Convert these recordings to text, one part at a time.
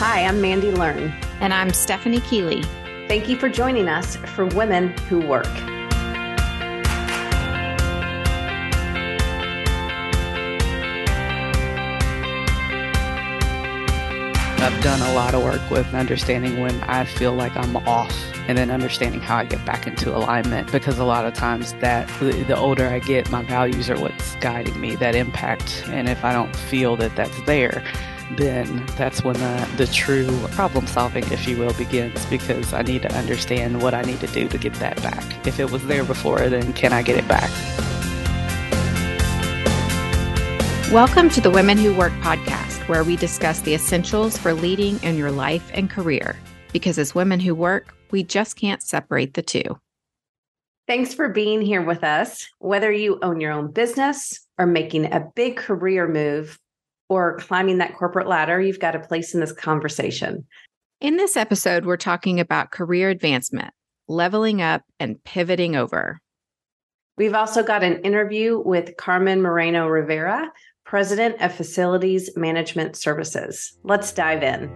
Hi, I'm Mandy Learn. And I'm Stephanie Keeley. Thank you for joining us for Women Who Work. I've done a lot of work with understanding when I feel like I'm off and then understanding how I get back into alignment because a lot of times that the older I get, my values are what's guiding me, that impact. And if I don't feel that that's there, then that's when the, the true problem solving, if you will, begins because I need to understand what I need to do to get that back. If it was there before, then can I get it back? Welcome to the Women Who Work podcast, where we discuss the essentials for leading in your life and career. Because as women who work, we just can't separate the two. Thanks for being here with us. Whether you own your own business or making a big career move or climbing that corporate ladder, you've got a place in this conversation. In this episode, we're talking about career advancement, leveling up, and pivoting over. We've also got an interview with Carmen Moreno Rivera, President of Facilities Management Services. Let's dive in.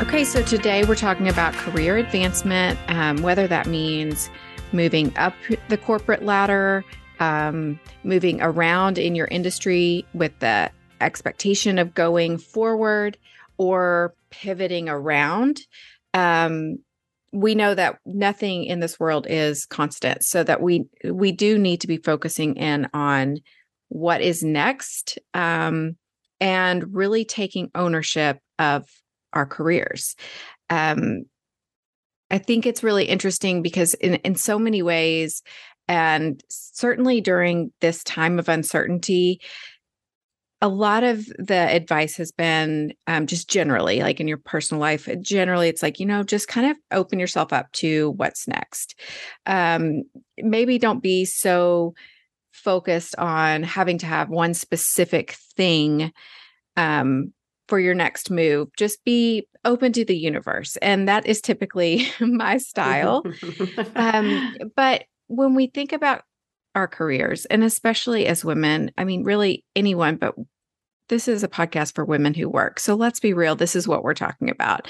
Okay, so today we're talking about career advancement, um, whether that means moving up the corporate ladder, um, moving around in your industry with the expectation of going forward, or pivoting around. Um, we know that nothing in this world is constant so that we we do need to be focusing in on what is next um, and really taking ownership of our careers um, i think it's really interesting because in in so many ways and certainly during this time of uncertainty a lot of the advice has been um, just generally, like in your personal life, generally, it's like, you know, just kind of open yourself up to what's next. Um, maybe don't be so focused on having to have one specific thing um, for your next move. Just be open to the universe. And that is typically my style. um, but when we think about our careers and especially as women i mean really anyone but this is a podcast for women who work. So let's be real. This is what we're talking about.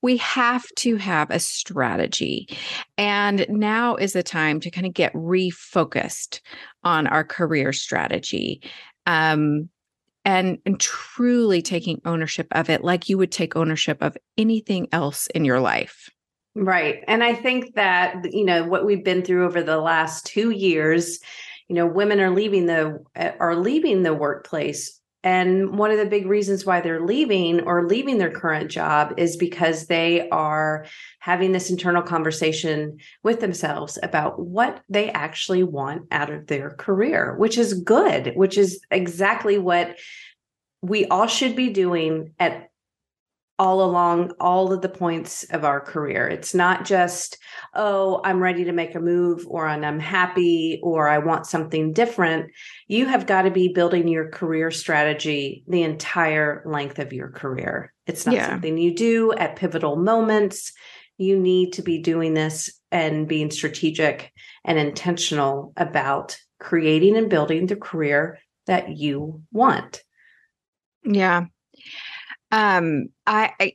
We have to have a strategy. And now is the time to kind of get refocused on our career strategy. Um, and, and truly taking ownership of it like you would take ownership of anything else in your life. Right. And I think that, you know, what we've been through over the last two years, you know, women are leaving the eh, are leaving the workplace and one of the big reasons why they're leaving or leaving their current job is because they are having this internal conversation with themselves about what they actually want out of their career, which is good, which is exactly what we all should be doing at all along all of the points of our career. It's not just, oh, I'm ready to make a move or I'm happy or I want something different. You have got to be building your career strategy the entire length of your career. It's not yeah. something you do at pivotal moments. You need to be doing this and being strategic and intentional about creating and building the career that you want. Yeah. Um, I, I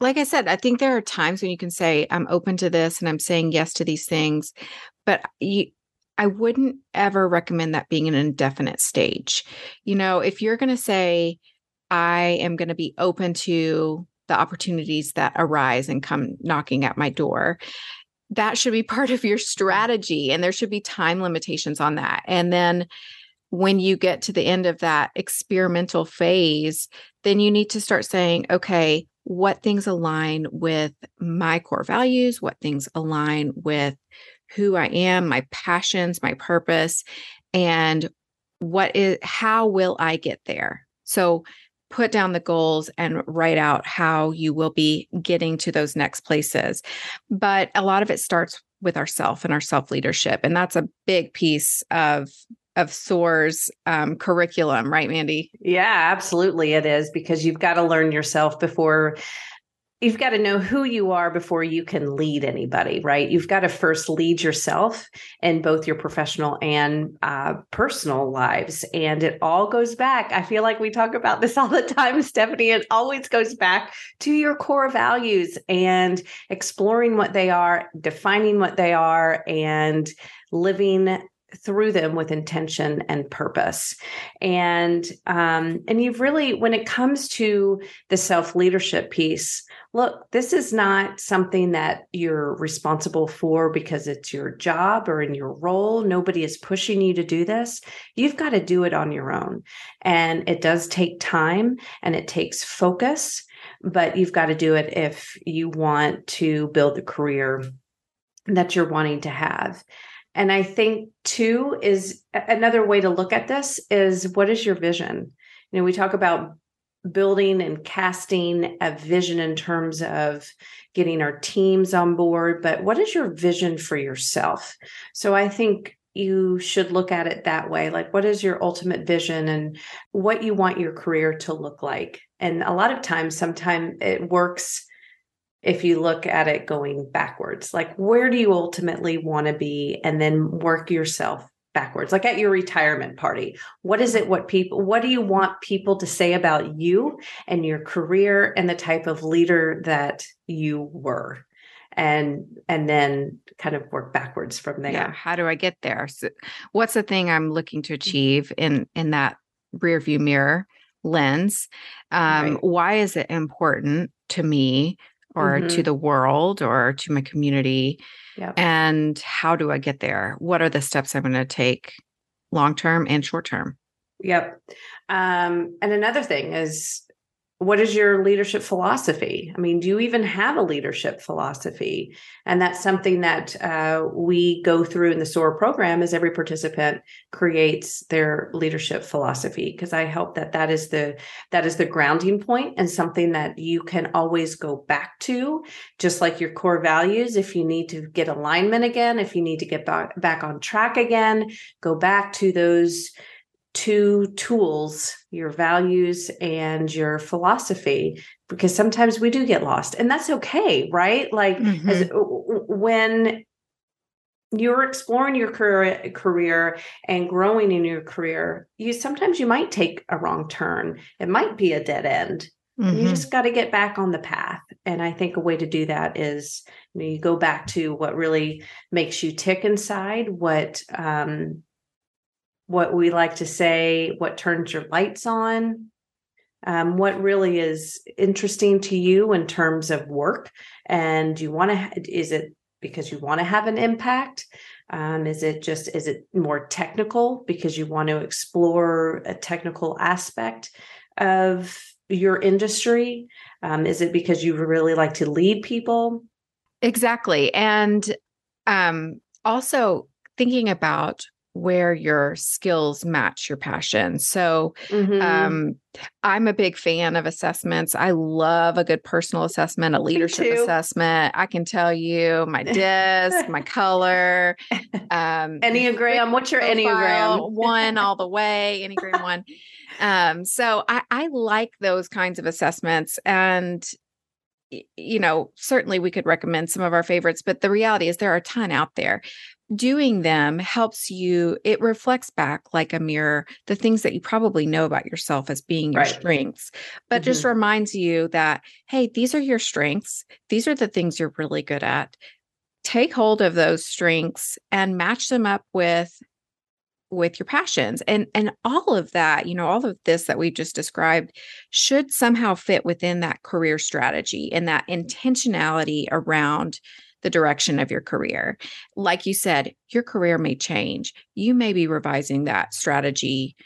like I said, I think there are times when you can say, I'm open to this and I'm saying yes to these things, but you, I wouldn't ever recommend that being an indefinite stage. You know, if you're going to say, I am going to be open to the opportunities that arise and come knocking at my door, that should be part of your strategy. And there should be time limitations on that. And then when you get to the end of that experimental phase, then you need to start saying, okay, what things align with my core values, what things align with who I am, my passions, my purpose, and what is how will I get there? So put down the goals and write out how you will be getting to those next places. But a lot of it starts with ourself and our self leadership. And that's a big piece of of SOAR's um, curriculum, right, Mandy? Yeah, absolutely, it is because you've got to learn yourself before you've got to know who you are before you can lead anybody, right? You've got to first lead yourself in both your professional and uh, personal lives. And it all goes back. I feel like we talk about this all the time, Stephanie. It always goes back to your core values and exploring what they are, defining what they are, and living through them with intention and purpose. And um, and you've really when it comes to the self leadership piece look this is not something that you're responsible for because it's your job or in your role. Nobody is pushing you to do this. You've got to do it on your own. And it does take time and it takes focus but you've got to do it if you want to build the career that you're wanting to have and I think too is another way to look at this is what is your vision? You know, we talk about building and casting a vision in terms of getting our teams on board, but what is your vision for yourself? So I think you should look at it that way like what is your ultimate vision and what you want your career to look like and a lot of times sometimes it works if you look at it going backwards like where do you ultimately want to be and then work yourself backwards? Like at your retirement party what is it what people what do you want people to say about you and your career and the type of leader that you were? And and then kind of work backwards from there. Yeah how do i get there? So what's the thing i'm looking to achieve in in that rear view mirror lens? Um, right. why is it important to me or mm-hmm. to the world or to my community yep. and how do i get there what are the steps i'm going to take long term and short term yep um, and another thing is what is your leadership philosophy? I mean, do you even have a leadership philosophy? And that's something that uh, we go through in the SOAR program. Is every participant creates their leadership philosophy because I hope that that is the that is the grounding point and something that you can always go back to, just like your core values. If you need to get alignment again, if you need to get back back on track again, go back to those two tools your values and your philosophy because sometimes we do get lost and that's okay right like mm-hmm. as, when you're exploring your career, career and growing in your career you sometimes you might take a wrong turn it might be a dead end mm-hmm. you just got to get back on the path and i think a way to do that is you, know, you go back to what really makes you tick inside what um, what we like to say, what turns your lights on, um, what really is interesting to you in terms of work. And you want to, is it because you want to have an impact? Um, is it just, is it more technical because you want to explore a technical aspect of your industry? Um, is it because you really like to lead people? Exactly. And um, also thinking about where your skills match your passion. So, mm-hmm. um, I'm a big fan of assessments. I love a good personal assessment, a leadership assessment. I can tell you my DiSC, my color, um, Enneagram. What's your Enneagram? one all the way, Enneagram one. Um, so I, I like those kinds of assessments. And you know, certainly we could recommend some of our favorites, but the reality is there are a ton out there doing them helps you it reflects back like a mirror the things that you probably know about yourself as being your right. strengths but mm-hmm. just reminds you that hey these are your strengths these are the things you're really good at take hold of those strengths and match them up with with your passions and and all of that you know all of this that we've just described should somehow fit within that career strategy and that intentionality around the direction of your career. Like you said, your career may change. You may be revising that strategy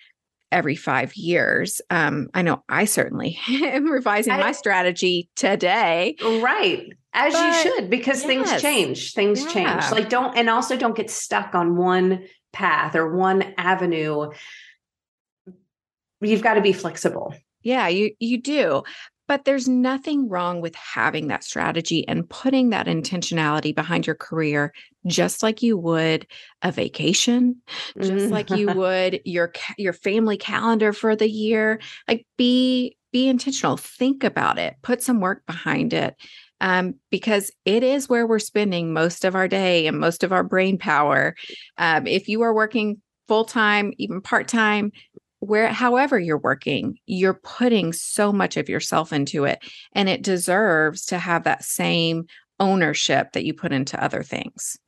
every five years. Um, I know I certainly am revising I, my strategy today. Right. As but, you should, because yes. things change. Things yeah. change. Like don't, and also don't get stuck on one path or one avenue. You've got to be flexible. Yeah, you you do. But there's nothing wrong with having that strategy and putting that intentionality behind your career, just like you would a vacation, just like you mm-hmm. would your your family calendar for the year. Like be be intentional, think about it, put some work behind it. Um, because it is where we're spending most of our day and most of our brain power. Um, if you are working full time, even part time, where however you're working, you're putting so much of yourself into it, and it deserves to have that same ownership that you put into other things.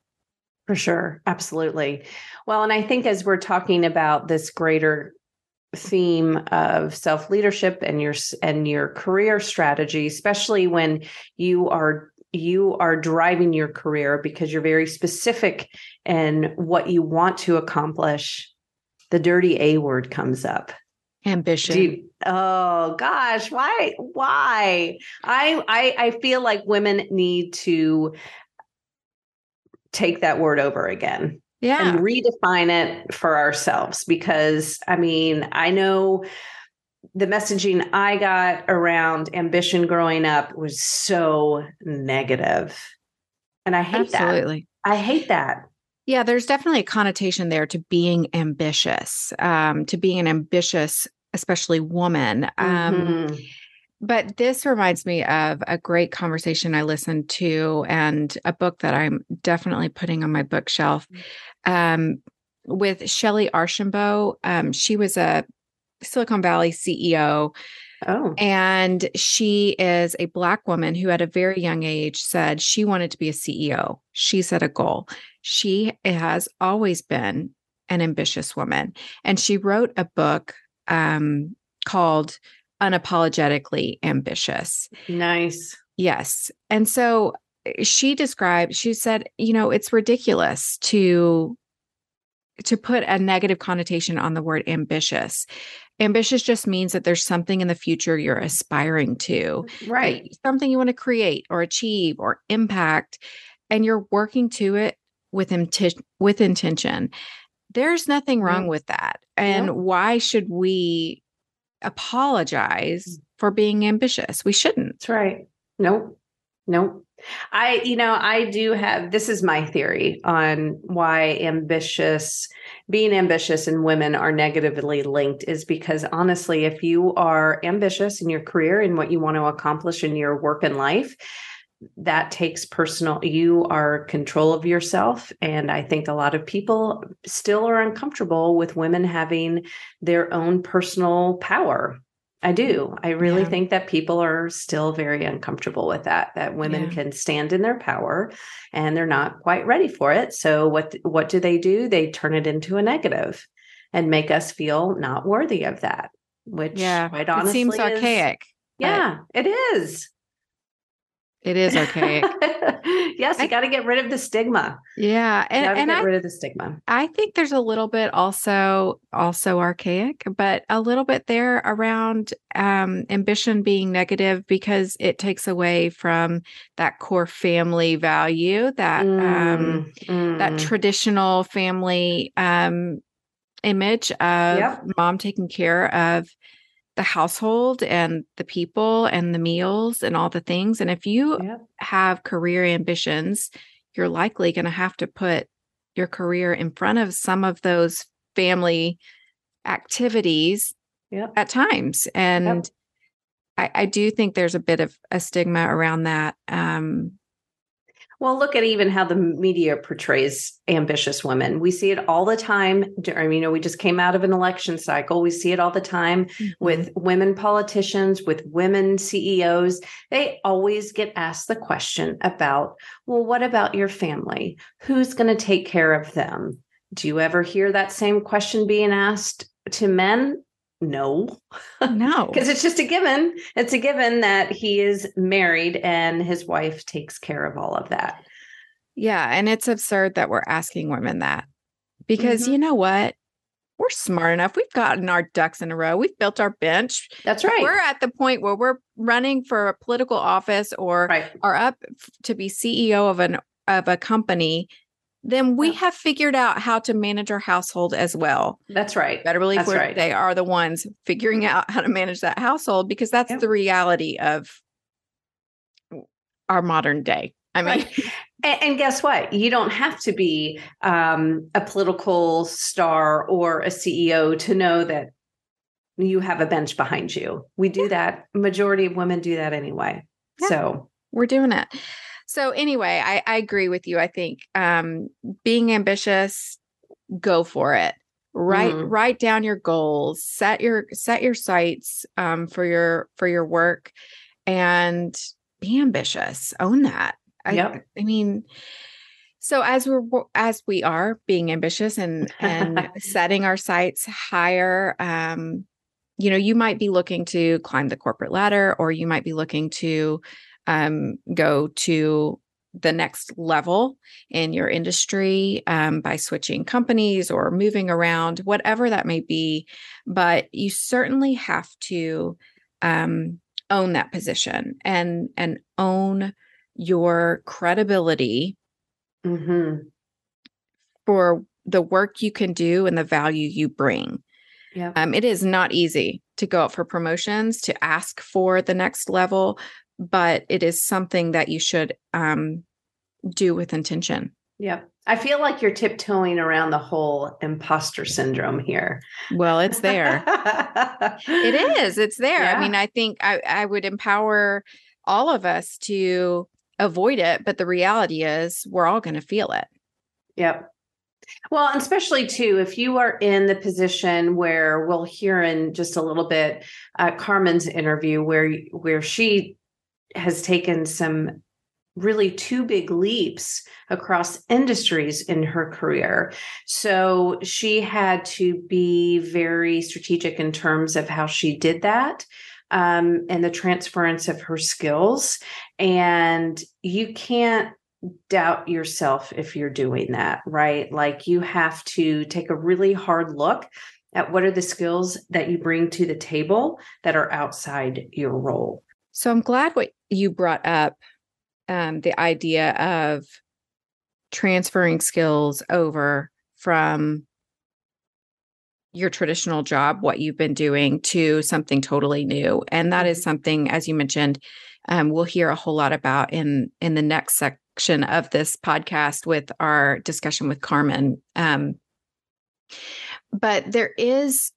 For sure. Absolutely. Well, and I think as we're talking about this greater theme of self leadership and your and your career strategy especially when you are you are driving your career because you're very specific in what you want to accomplish the dirty a word comes up. Ambition. You, oh gosh why why? I, I i feel like women need to take that word over again yeah. and redefine it for ourselves because i mean i know the messaging i got around ambition growing up was so negative. And i hate Absolutely. that i hate that yeah there's definitely a connotation there to being ambitious um, to being an ambitious especially woman um, mm-hmm. But this reminds me of a great conversation I listened to and a book that I'm definitely putting on my bookshelf mm. um, with Shellye Archambeau. Um, she was a Silicon Valley CEO. Oh. And she is a Black woman who, at a very young age, said she wanted to be a CEO. She set a goal. She has always been an ambitious woman. And she wrote a book um, called unapologetically ambitious. Nice. Yes. And so eh, she described, she said, you know, it's ridiculous to to put a negative connotation on the word ambitious. Ambitious just means that there's something in the future you're aspiring to. Right. Something you want to create or achieve or impact and you're working to it with inti- with intention. There's nothing wrong with that. And why should we apologize mm. for being ambitious. We shouldn't. That's right. Nope. Nope. I, you know, I do have this is my theory on why ambitious, being ambitious and women are negatively linked is because honestly, if you are ambitious in your career and what you want to accomplish in your work and life, that takes personal you are control of yourself and i think a lot of people still are uncomfortable with women having their own personal power i do. I really yeah. think that people are still very uncomfortable with that that women yeah. can stand in their power and they're not quite ready for it. So what what do they do? They turn it into a negative and make us feel not worthy of that which yeah. quite honestly it seems is, archaic yeah it is it is archaic. yes, you got to get rid of the stigma. Yeah, and, and get I, rid of the stigma. I think there's a little bit also also archaic, but a little bit there around um, ambition being negative because it takes away from that core family value that um, mm, um, mm. that traditional family um, image of yep. mom taking care of the household and the people and the meals and all the things. And if you have career ambitions, you're likely going to have to put your career in front of some of those family activities at times. And. I, I, do think there's a bit of a stigma around that. Um, well, look at even how the media portrays ambitious women. We see it all the time. I mean, you know, we just came out of an election cycle. We see it all the time mm-hmm. with women politicians, with women CEOs. They always get asked the question about, well, what about your family? Who's going to take care of them? Do you ever hear that same question being asked to men? No. No. Because it's just a given. It's a given that he is married and his wife takes care of all of that. Yeah and it's absurd that we're asking women that because mm-hmm. you know what? We're smart enough. We've gotten our ducks in a row. We've built our bench. That's right. We're at the point where we're running for a political office or right. are up to be ceo of an of a company then we have figured out how to manage our household as well. That's right. Better believe that's right. they are the ones figuring out how to manage that household because that's the reality of our modern day. I mean, right. and, and, guess what? You don't have to be um, a political star or a CEO to know that you have a bench behind you. We do that. Majority of women do that anyway. Yeah. So we're doing it. So anyway, I, I agree with you. I think um, being ambitious, go for it. Write mm. write down your goals. Set your set your sights um, for your for your work, and be ambitious. Own that. I, yep. I mean, so as we're as we are being ambitious and and setting our sights higher, um, you know, you might be looking to climb the corporate ladder, or you might be looking to um, go to the next level in your industry um, by switching companies or moving around, whatever that may be. But you certainly have to um, own that position and and own your credibility mm-hmm. for the work you can do and the value you bring. Yeah. Um, it is not easy to go out for promotions, to ask for the next level, but it is something that you should um, do with intention. Yeah. I feel like you're tiptoeing around the whole imposter syndrome here. Well, it's there. it is. It's there. Yeah. I mean, I think I, I would empower all of us to avoid it, but the reality is we're all going to feel it. Yep. Well, and especially too, if you are in the position where we'll hear in just a little bit uh, Carmen's interview, where where she has taken some really two big leaps across industries in her career. So she had to be very strategic in terms of how she did that. Um, and the transference of her skills. And you can't doubt yourself if you're doing that, right? Like you have to take a really hard look at what are the skills that you bring to the table that are outside your role. So I'm glad what you brought up um, the idea of transferring skills over from your traditional job, what you've been doing, to something totally new. And that is mm-hmm. something, as you mentioned, um, we'll hear a whole lot about in in the next section of this podcast with our discussion with Carmen. Um, but there is,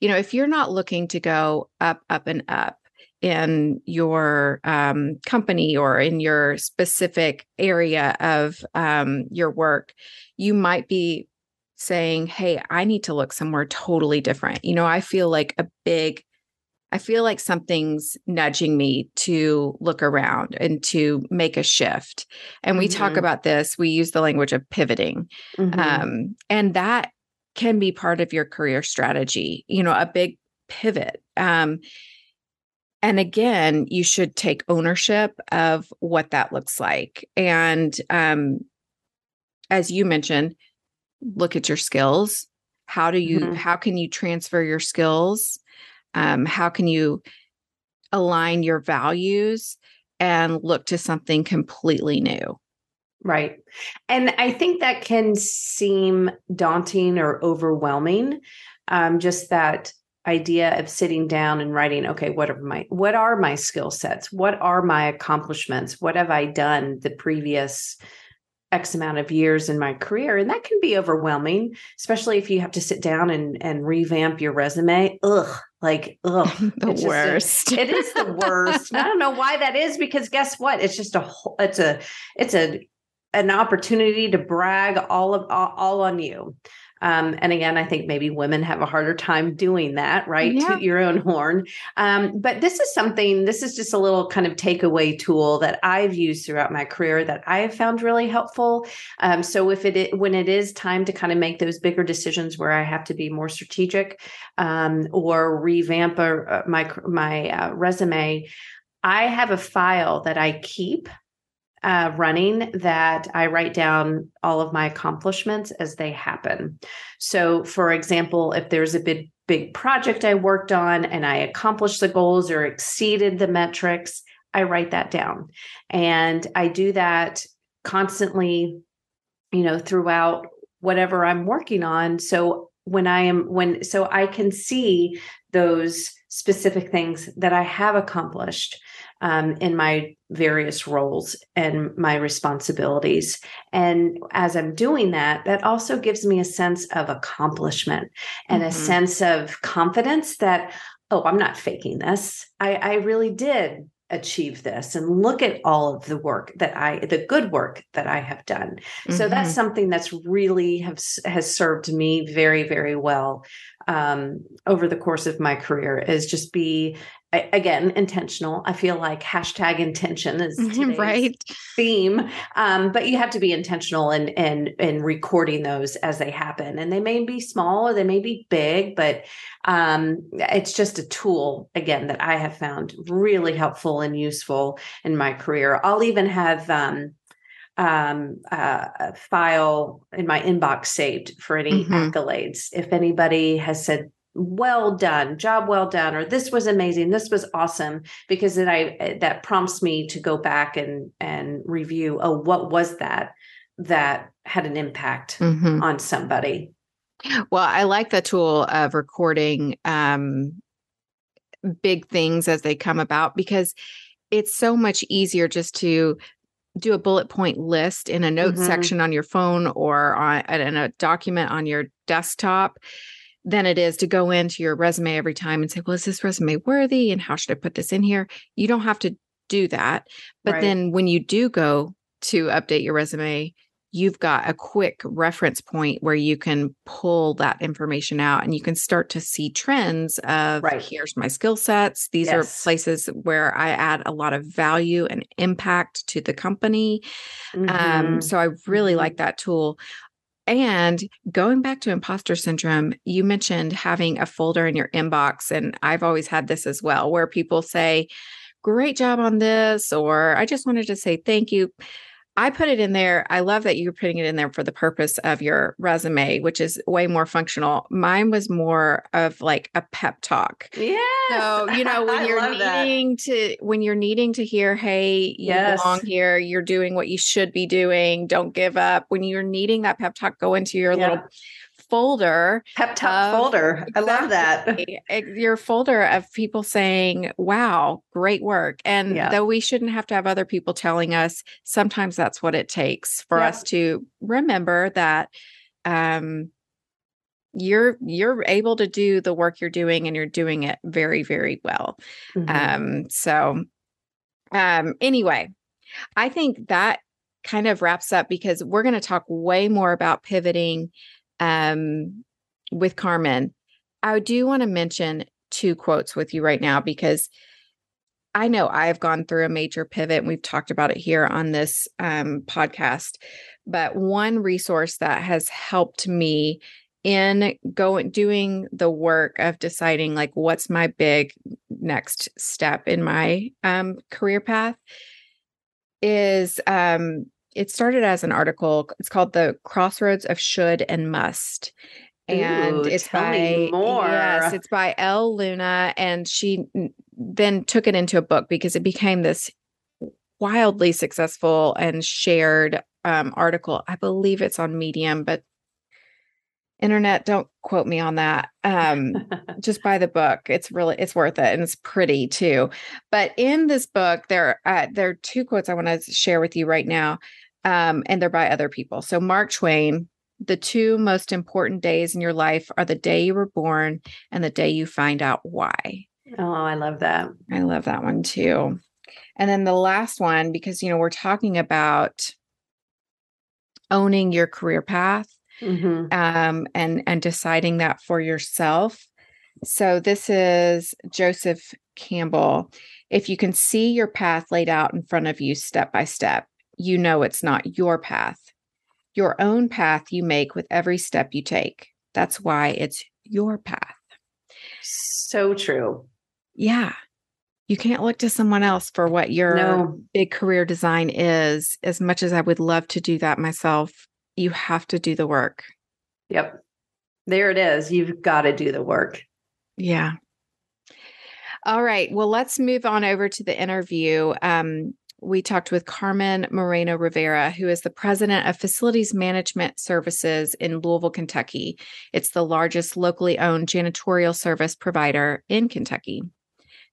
you know, if you're not looking to go up, up, and up, in your um, company or in your specific area of um, your work, you might be saying, Hey, I need to look somewhere totally different. You know, I feel like a big, I feel like something's nudging me to look around and to make a shift. And we mm-hmm. talk about this, we use the language of pivoting. Mm-hmm. Um, and that can be part of your career strategy, you know, a big pivot. Um, and again, you should take ownership of what that looks like. And um, as you mentioned, look at your skills. How do you, mm-hmm. how can you transfer your skills? Um, how can you align your values and look to something completely new? Right. And I think that can seem daunting or overwhelming. Um, just that idea of sitting down and writing okay what are my what are my skill sets? What are my accomplishments? What have i done the previous x amount of years in my career? And that can be overwhelming especially if you have to sit down and and revamp your resume. Ugh like ugh. The worst a, it is the worst. I don't know why that is because guess what? It's just a it's a it's a an opportunity to brag all of all, all on you um, and again, I think maybe women have a harder time doing that, right? Yeah. Toot your own horn. Um, but this is something, this is just a little kind of takeaway tool that I've used throughout my career that I have found really helpful. Um, so if it, when it is time to kind of make those bigger decisions where I have to be more strategic um, or revamp a, my, my uh, resume, I have a file that I keep uh, running that I write down all of my accomplishments as they happen. So, for example, if there's a big big project I worked on and I accomplished the goals or exceeded the metrics, I write that down, and I do that constantly. You know, throughout whatever I'm working on. So when I am when so I can see those specific things that I have accomplished um, in my various roles and my responsibilities. And as I'm doing that, that also gives me a sense of accomplishment and mm-hmm. a sense of confidence that, oh, I'm not faking this. I, I really did achieve this and look at all of the work that i the good work that i have done mm-hmm. so that's mm-hmm. something that's really have has served me very very well um, over the course of my career is just be again intentional. I feel like hashtag intention is right. theme um, but you have to be intentional in in in recording those as they happen. And they may be small or they may be big but um, it's just a tool again that i have found really helpful and useful in my career. I'll even have um, um, uh, a file in my inbox saved for any mm-hmm. accolades. If anybody has said, well done job well done or this was amazing this was awesome because then i that prompts me to go back and and review oh what was that that had an impact mm-hmm. on somebody well i like the tool of recording um big things as they come about because it's so much easier just to do a bullet point list in a note mm-hmm. section on your phone or on in a document on your desktop than it is to go into your resume every time and say, well, is this resume worthy? And how should I put this in here? You don't have to do that. But right. then when you do go to update your resume, you've got a quick reference point where you can pull that information out and you can start to see trends of right. here's my skill sets. These yes. are places where I add a lot of value and impact to the company. Um, mm-hmm. Um, so I really mm-hmm. like that tool. And going back to imposter syndrome, you mentioned having a folder in your inbox. And I've always had this as well, where people say, Great job on this, or I just wanted to say thank you. I put it in there. I love that you're putting it in there for the purpose of your resume, which is way more functional. Mine was more of like a pep talk. Yeah. So, you know, when you're needing that. to when you're needing to hear, hey, you yes. belong here, you're doing what you should be doing, don't give up. When you're needing that pep talk, go into your yeah. little folder pep talk folder exactly, i love that your folder of people saying wow great work and yeah. though we shouldn't have to have other people telling us sometimes that's what it takes for yeah. us to remember that um you're you're able to do the work you're doing and you're doing it very very well mm-hmm. um so um anyway i think that kind of wraps up because we're going to talk way more about pivoting um, with Carmen, I do want to mention two quotes with you right now because I know I've gone through a major pivot and we've talked about it here on this um, podcast. But one resource that has helped me in going doing the work of deciding like what's my big next step in my um, career path is um, it started as an article. It's called The Crossroads of Should and Must. And Ooh, it's by more. Yes, it's by Elle Luna. And she then took it into a book because it became this wildly successful and shared um, article. I believe it's on Medium, but internet don't quote me on that um just buy the book it's really it's worth it and it's pretty too but in this book there uh, there are two quotes i want to share with you right now um, and they're by other people. So, Mark Twain, the two most important days in your life are the day you were born and the day you find out why. Oh, I love that. I love that one too. And then the last one, because, you know, we're talking about owning your career path mm-hmm. um, and, and deciding that for yourself. So this is Joseph Campbell. If you can see your path laid out in front of you step by step, you know it's not your path. Your own path you make with every step you take. That's why it's your path. So true. Yeah. You can't look to someone else for what your no. big career design is. As much as I would love to do that myself, you have to do the work. Yep. There it is. You've got to do the work. Yeah. All right. Well, let's move on over to the interview. Um, we talked with Carmen Moreno Rivera, who is the president of Facilities Management Services in Louisville, Kentucky. It's the largest locally owned janitorial service provider in Kentucky.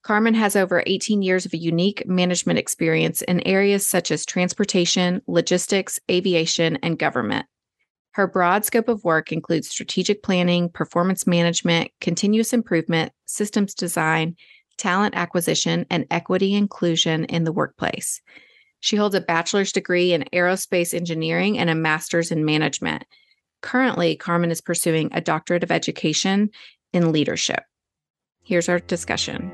Carmen has over 18 years of unique management experience in areas such as transportation, logistics, aviation, and government. Her broad scope of work includes strategic planning, performance management, continuous improvement, systems design, talent acquisition, and equity inclusion in the workplace. She holds a bachelor's degree in aerospace engineering and a master's in management. Currently, Carmen is pursuing a doctorate of education in leadership. Here's our discussion.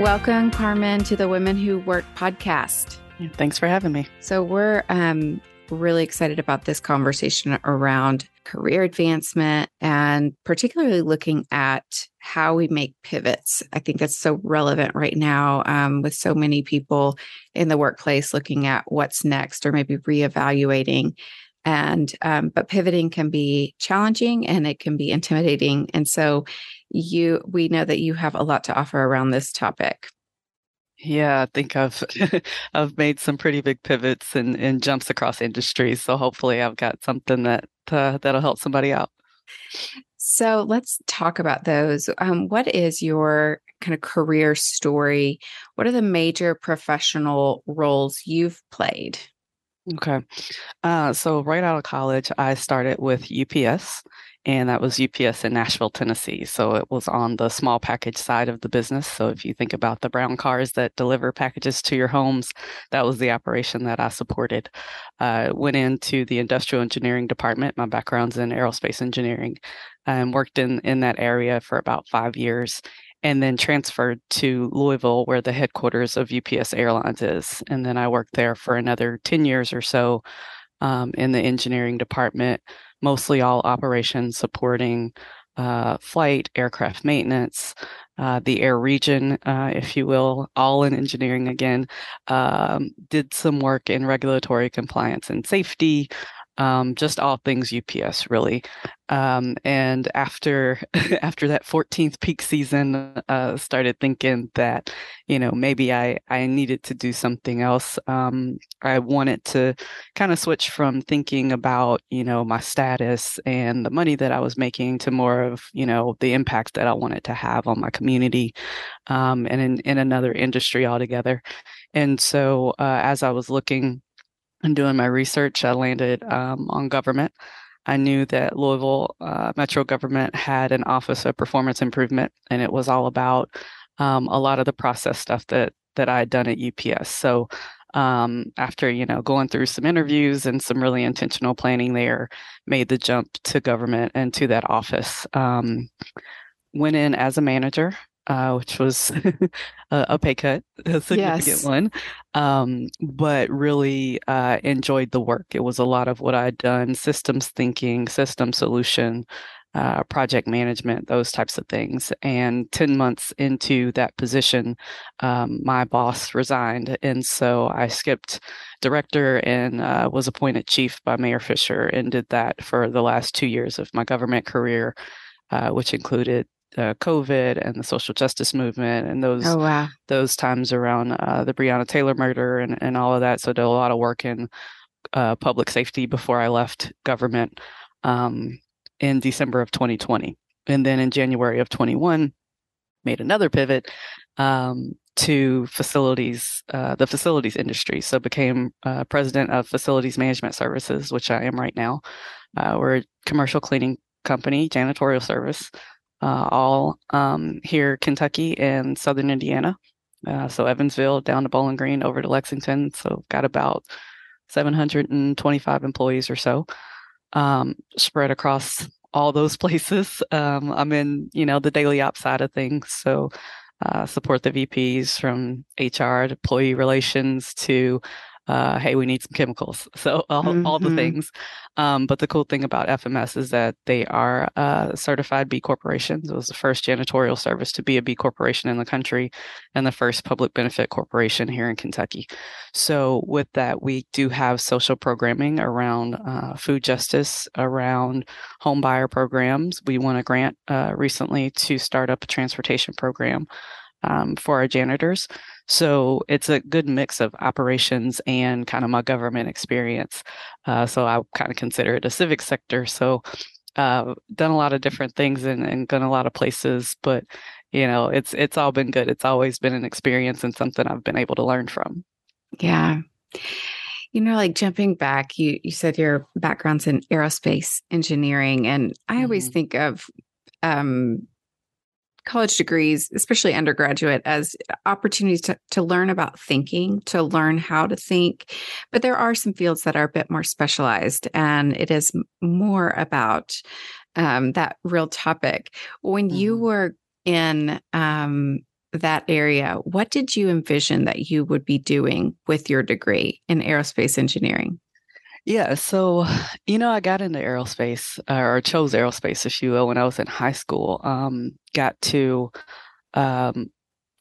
Welcome, Carmen, to the Women Who Work podcast. Thanks for having me. So, we're um, really excited about this conversation around career advancement and particularly looking at how we make pivots. I think that's so relevant right now um, with so many people in the workplace looking at what's next or maybe reevaluating. And, um, but pivoting can be challenging and it can be intimidating. And so, you, we know that you have a lot to offer around this topic. Yeah, I think I've I've made some pretty big pivots and, and jumps across industries. So hopefully I've got something that uh, that'll help somebody out. So let's talk about those. Um, what is your kind of career story? What are the major professional roles you've played? Okay. Uh, so right out of college, I started with UPS and that was UPS in Nashville, Tennessee. So it was on the small package side of the business. So if you think about the brown cars that deliver packages to your homes, that was the operation that I supported. I uh, went into the industrial engineering department. My background's in aerospace engineering and worked in, in that area for about five years and then transferred to Louisville, where the headquarters of UPS Airlines is. And then I worked there for another 10 years or so um, in the engineering department, mostly all operations supporting uh, flight, aircraft maintenance, uh, the air region, uh, if you will, all in engineering again. Um, did some work in regulatory compliance and safety, um, just all things UPS really. Um, and after after that 14th peak season, uh, started thinking that you know maybe I I needed to do something else. Um, I wanted to kind of switch from thinking about you know my status and the money that I was making to more of you know the impact that I wanted to have on my community, um, and in in another industry altogether. And so uh, as I was looking and doing my research, I landed um, on government. I knew that Louisville uh, Metro government had an office of performance improvement, and it was all about um, a lot of the process stuff that that I had done at UPS. So um, after you know going through some interviews and some really intentional planning there, made the jump to government and to that office. Um, went in as a manager uh, which was a, a, pay cut, a significant yes. one, um, but really uh, enjoyed the work. It was a lot of what I'd done systems thinking, system solution, uh, project management, those types of things. And 10 months into that position, um, my boss resigned. And so I skipped director and uh, was appointed chief by Mayor Fischer and did that for the last two years of my government career. Uh, which included uh, COVID and the social justice movement and those oh, wow. those times around uh, the Breonna Taylor murder and, and all of that. So I did a lot of work in uh, public safety before I left government um, in December of 2020, and then in January of 21, made another pivot um, to facilities, uh, the facilities industry. So became uh, president of Facilities Management Services, which I am right now. Uh, we're a commercial cleaning company, janitorial service uh, all um, here, Kentucky and Southern Indiana. Uh, so Evansville down to Bowling Green over to Lexington. So got about 725 employees or so um, spread across all those places. Um, I'm in, you know, the daily ops side of things. So uh, support the VPs from HR to employee relations to uh, hey, we need some chemicals. So all, mm-hmm. all the mm-hmm. things. Um, but the cool thing about FMS is that they are uh, certified B corporations. It was the first janitorial service to be a B corporation in the country and the first public benefit corporation here in Kentucky. So with that, we do have social programming around uh, food justice, around home buyer programs. We won a grant uh, recently to start up a transportation program um, for our janitors. So it's a good mix of operations and kind of my government experience. Uh, so I kind of consider it a civic sector. So uh, done a lot of different things and, and gone a lot of places, but you know, it's it's all been good. It's always been an experience and something I've been able to learn from. Yeah. You know, like jumping back, you you said your background's in aerospace engineering, and I always mm-hmm. think of um, college degrees, especially undergraduate, as opportunities to, to learn about thinking, to learn how to think. But there are some fields that are a bit more specialized, and it is more about um, that real topic. When mm-hmm. you were in um, that area, what did you envision that you would be doing with your degree in aerospace engineering? Yeah, so you know, I got into aerospace uh, or chose aerospace, if you will, when I was in high school. Um, got to um,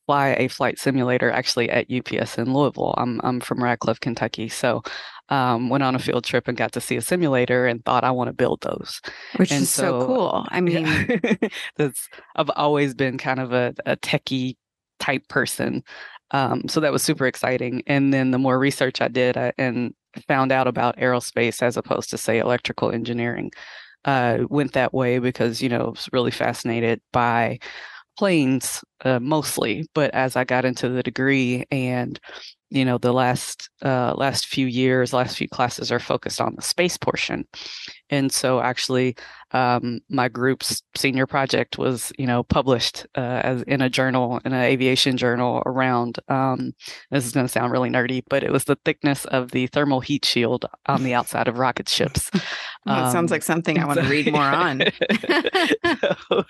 fly a flight simulator actually at UPS in Louisville. I'm I'm from Radcliff, Kentucky, so um, went on a field trip and got to see a simulator and thought I want to build those, which and is so, so, cool. I mean, yeah, that's I've always been kind of a, a techie type person. Um, so that was super exciting. And then the more research I did I, and found out about aerospace as opposed to say electrical engineering uh, went that way because you know I was really fascinated by planes uh, mostly but as i got into the degree and you know the last uh, last few years last few classes are focused on the space portion. And so actually um, my group's senior project was you know published uh, as in a journal in an aviation journal around um, this is going to sound really nerdy but it was the thickness of the thermal heat shield on the outside of rocket ships. Well, um, sounds like something i want to read more on. So,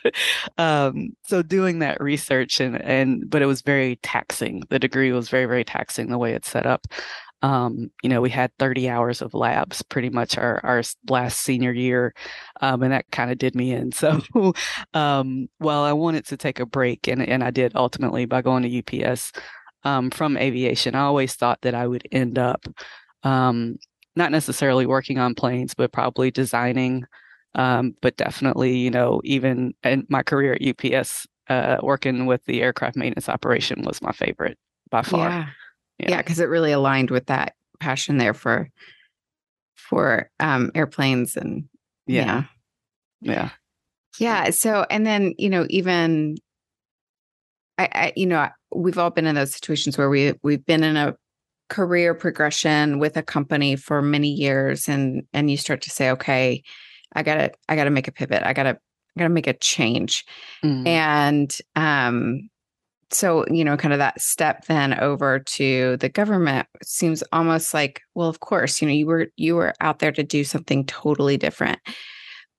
um, so doing that research and and but it was very taxing. The degree was very very taxing the way it's set up um, you know, we had 30 hours of labs pretty much our, our last senior year. Um, and that kind of did me in. So, um, well, I wanted to take a break and, and I did ultimately by going to UPS, um, from aviation. I always thought that I would end up, um, not necessarily working on planes, but probably designing, um, but definitely, you know, even in my career at UPS, uh, working with the aircraft maintenance operation was my favorite by far. Yeah yeah. Because it really aligned with that passion there for for um airplanes and yeah. yeah. Yeah so and then you know even I, I you know we've all been in those situations where we we've been in a career progression with a company for many years and and you start to say okay i gotta i gotta make a pivot. I gotta i gotta make a change. Mm. and um so you know kind of that step then over to the government seems almost like well of course you know you were you were out there to do something totally different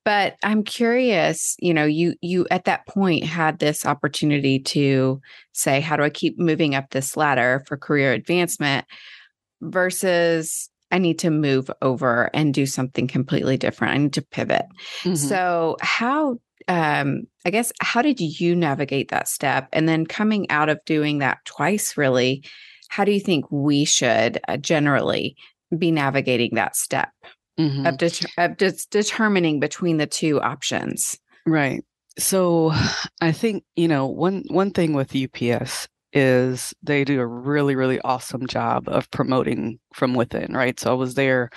but i'm curious you know you you at that point had this opportunity to say how do i keep moving up this ladder for career advancement versus I need to move over and do something completely different. I need to pivot. Mm-hmm. So, how um, I guess, how did you navigate that step? And then coming out of doing that twice, really, how do you think we should uh, generally be navigating that step mm-hmm. of, de- of de- determining between the two options? Right. So I think, you know, one one thing with UPS is they do a really, really awesome job of promoting from within, right? So I was there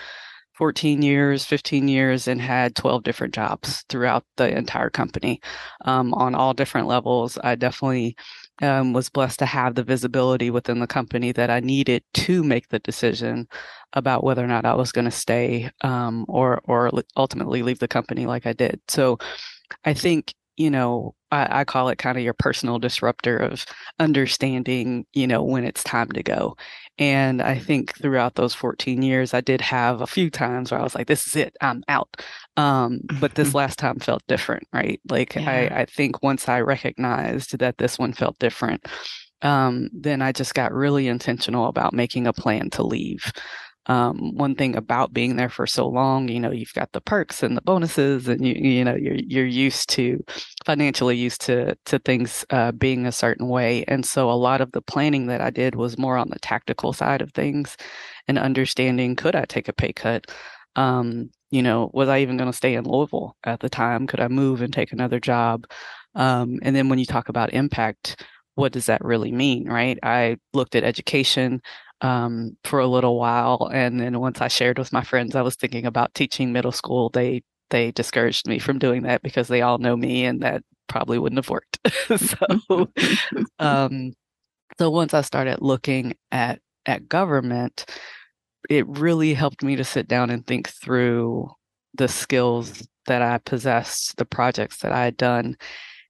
14 years, 15 years, and had 12 different jobs throughout the entire company um, on all different levels. I definitely um, was blessed to have the visibility within the company that I needed to make the decision about whether or not I was going to stay um, or or ultimately leave the company like I did. So I think you know, I, I, call it kind of your personal disruptor of understanding, you know, when it's time to go. And I think throughout those 14 years, I did have a few times where I was like, this is it, I'm out. Um, but this last time felt different, right? Like, yeah. I, I think once I recognized that this one felt different, um, then I just got really intentional about making a plan to leave. Um, one thing about being there for so long, you know, you've got the perks and the bonuses, and you you know you're you're used to financially used to to things uh, being a certain way, and so a lot of the planning that I did was more on the tactical side of things, and understanding could I take a pay cut. Um, you know, was I even going to stay in Louisville at the time? Could I move and take another job? Um, and then when you talk about impact, what does that really mean, right? I looked at education um, for a little while, and then once I shared with my friends, I was thinking about teaching middle school. They they discouraged me from doing that because they all know me, and that probably wouldn't have worked. so, um, so once I started looking at at government, it really helped me to sit down and think through the skills that I possessed, the projects that I had done,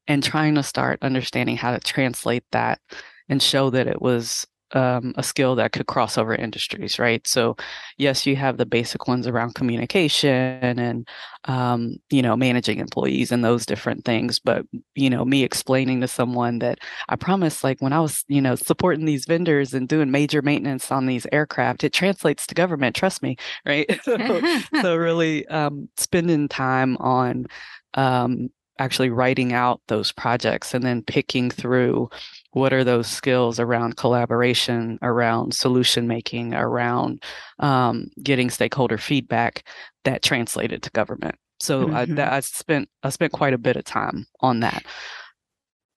and trying to start understanding how to translate that and show that it was um, a skill that could cross over industries, right? So, yes, you have the basic ones around communication and, um, you know, managing employees and those different things. But, you know, me explaining to someone that I promise, like when I was, you know, supporting these vendors and doing major maintenance on these aircraft, it translates to government, trust me, right? so, so, really um, spending time on, um, actually writing out those projects and then picking through what are those skills around collaboration around solution making around um, getting stakeholder feedback that translated to government. So mm-hmm. I, I spent i spent quite a bit of time on that.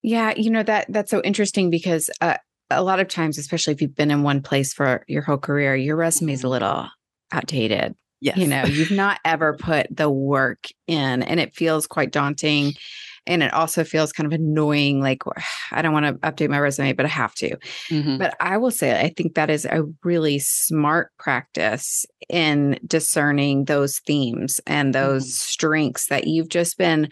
Yeah you know that that's so interesting because uh, a lot of times especially if you've been in one place for your whole career your resume is a little outdated Yes. You know, you've not ever put the work in, and it feels quite daunting. And it also feels kind of annoying. Like, I don't want to update my resume, but I have to. Mm-hmm. But I will say, I think that is a really smart practice in discerning those themes and those mm-hmm. strengths that you've just been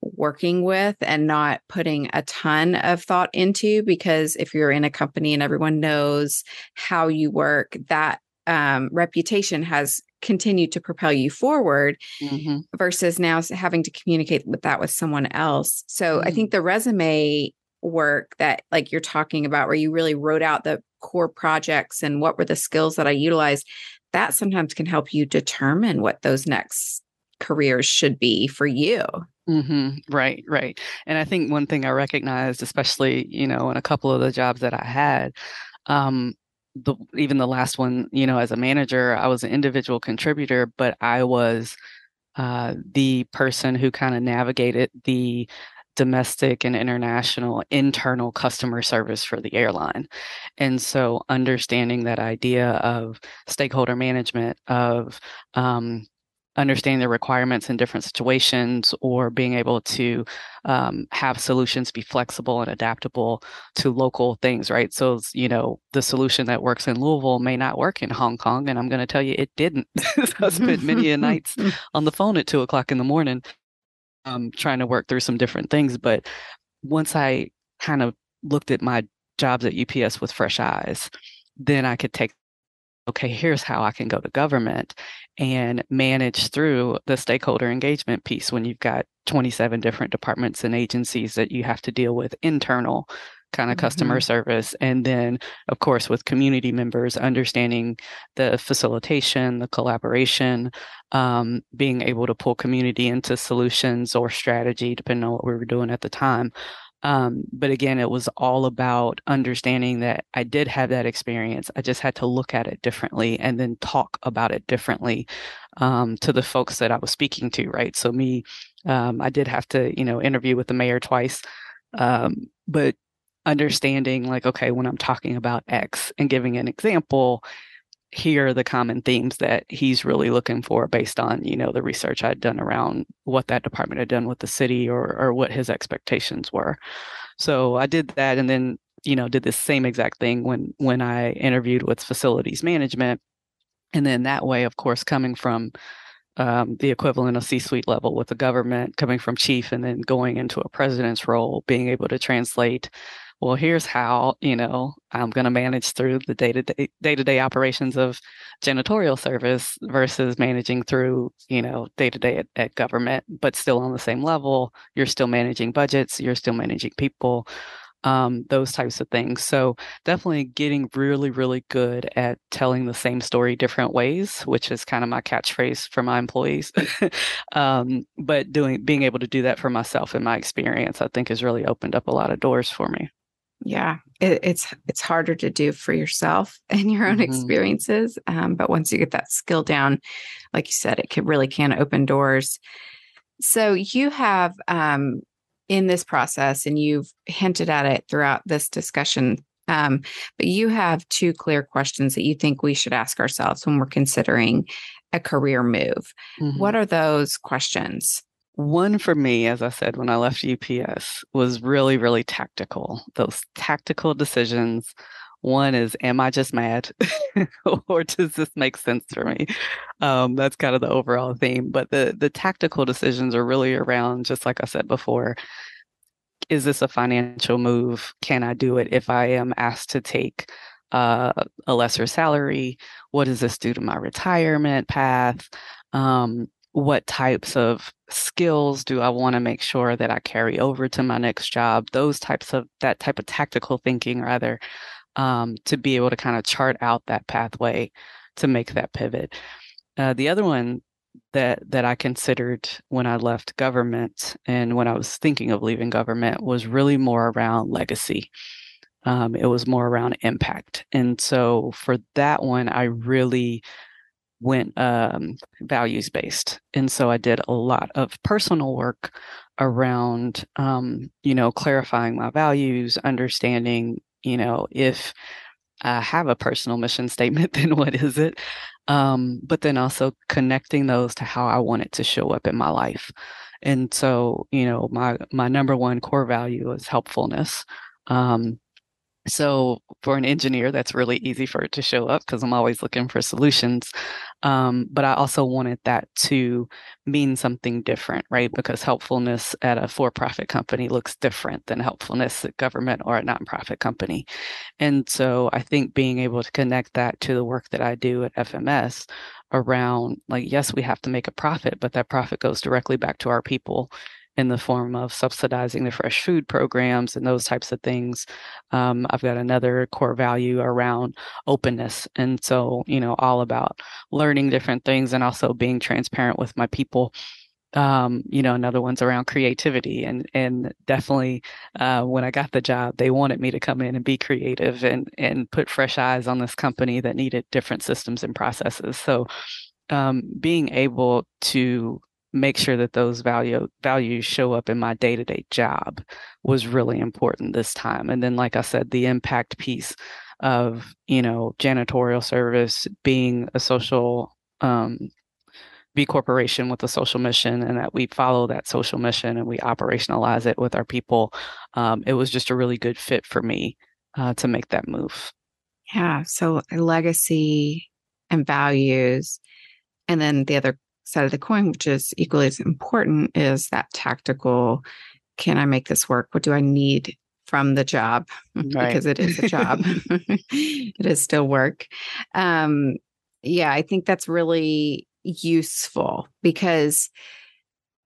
working with and not putting a ton of thought into because if you're in a company and everyone knows how you work that um, reputation has continued to propel you forward mm-hmm. versus now having to communicate with that with someone else. So mm-hmm. I think the resume work that like you're talking about where you really wrote out the core projects and what were the skills that I utilized that sometimes can help you determine what those next careers should be for you. Mm-hmm. Right, right. And I think one thing I recognized, especially, you know, in a couple of the jobs that I had, um, the even the last one, you know, as a manager, I was an individual contributor, but I was uh, the person who kind of navigated the domestic and international internal customer service for the airline. And so understanding that idea of stakeholder management, of um, understanding the requirements in different situations or being able to um, have solutions be flexible and adaptable to local things right? So you know the solution that works in louisville may not work in hong kong and i'm going to tell you it didn't. I spent many nights on the phone at two o'clock in the morning um, trying to work through some different things but once i kind of looked at my jobs at ups with fresh eyes then i could take okay, here's how I can go to government and manage through the stakeholder engagement piece when you've got 27 different departments and agencies that you have to deal with internal kind of mm-hmm. customer service and then of course with community members understanding the facilitation the collaboration um, being able to pull community into solutions or strategy depending on what we were doing at the time um, but again, it was all about understanding that I did have that experience. I just had to look at it differently and then talk about it differently um, to the folks that I was speaking to, right? So, me, um, I did have to, you know, interview with the mayor twice. Um, but understanding, like, okay, when I'm talking about X and giving an example, here are the common themes that he's really looking for based on you know the research i'd done around what that department had done with the city or or what his expectations were. So i did that and then you know did the same exact thing when when i interviewed with facilities management. And then that way of course coming from um, the equivalent of c-suite level with the government coming from chief and then going into a president's role being able to translate well, here's how, you know, I'm going to manage through the day-to-day day-to-day operations of janitorial service versus managing through, you know, day-to-day at, at government, but still on the same level. You're still managing budgets, you're still managing people. um, those types of things. So definitely getting really, really good at telling the same story different ways, which is kind of my catchphrase for my employees. um, but doing being able to do that for myself in my experience, I think has really opened up a lot of doors for me. Yeah, it, it's it's harder to do for yourself and your own mm-hmm. experiences, um, but once you get that skill down, like you said, it can really can open doors. So you have um, in this process, and you've hinted at it throughout this discussion. Um, but you have two clear questions that you think we should ask ourselves when we're considering a career move. Mm-hmm. What are those questions? One for me, as I said when I left UPS, was really, really tactical. Those tactical decisions. One is, am I just mad? or does this make sense for me? Um, that's kind of the overall theme. But the the tactical decisions are really around, just like I said before, is this a financial move? Can I do it if I am asked to take uh, a lesser salary? What does this do to my retirement path? Um, what types of skills do I want to make sure that I carry over to my next job? Those types of that type of tactical thinking, rather, um, to be able to kind of chart out that pathway to make that pivot. Uh, the other one that that I considered when I left government and when I was thinking of leaving government was really more around legacy. Um, it was more around impact, and so for that one, I really went um, values based, and so I did a lot of personal work around, um, you know, clarifying my values, understanding, you know, if I have a personal mission statement, then what is it? um, but then also connecting those to how I want it to show up in my life. And so, you know, my my number one core value is helpfulness. Um, so for an engineer, that's really easy for it to show up because I'm always looking for solutions. Um, but I also wanted that to mean something different, right? Because helpfulness at a for-profit company looks different than helpfulness at government or a nonprofit company. And so I think being able to connect that to the work that I do at FMS around like, yes, we have to make a profit, but that profit goes directly back to our people in the form of subsidizing the fresh food programs and those types of things. Um, I've got another core value around openness. And so, you know, all about learning different things and also being transparent with my people. Um, you know, another one's around creativity and and definitely uh, when I got the job, they wanted me to come in and be creative and and put fresh eyes on this company that needed different systems and processes. So um, being able to make sure that those value values show up in my day-to-day job was really important this time and then like i said the impact piece of you know janitorial service being a social um, B corporation with a social mission and that we follow that social mission and we operationalize it with our people. Um, it was just a really good fit for me uh, to make that move. Yeah. So legacy and values. And then the other side of the coin, which is equally as important, is that tactical can I make this work? What do I need from the job? Right. because it is a job, it is still work. Um, yeah, I think that's really useful because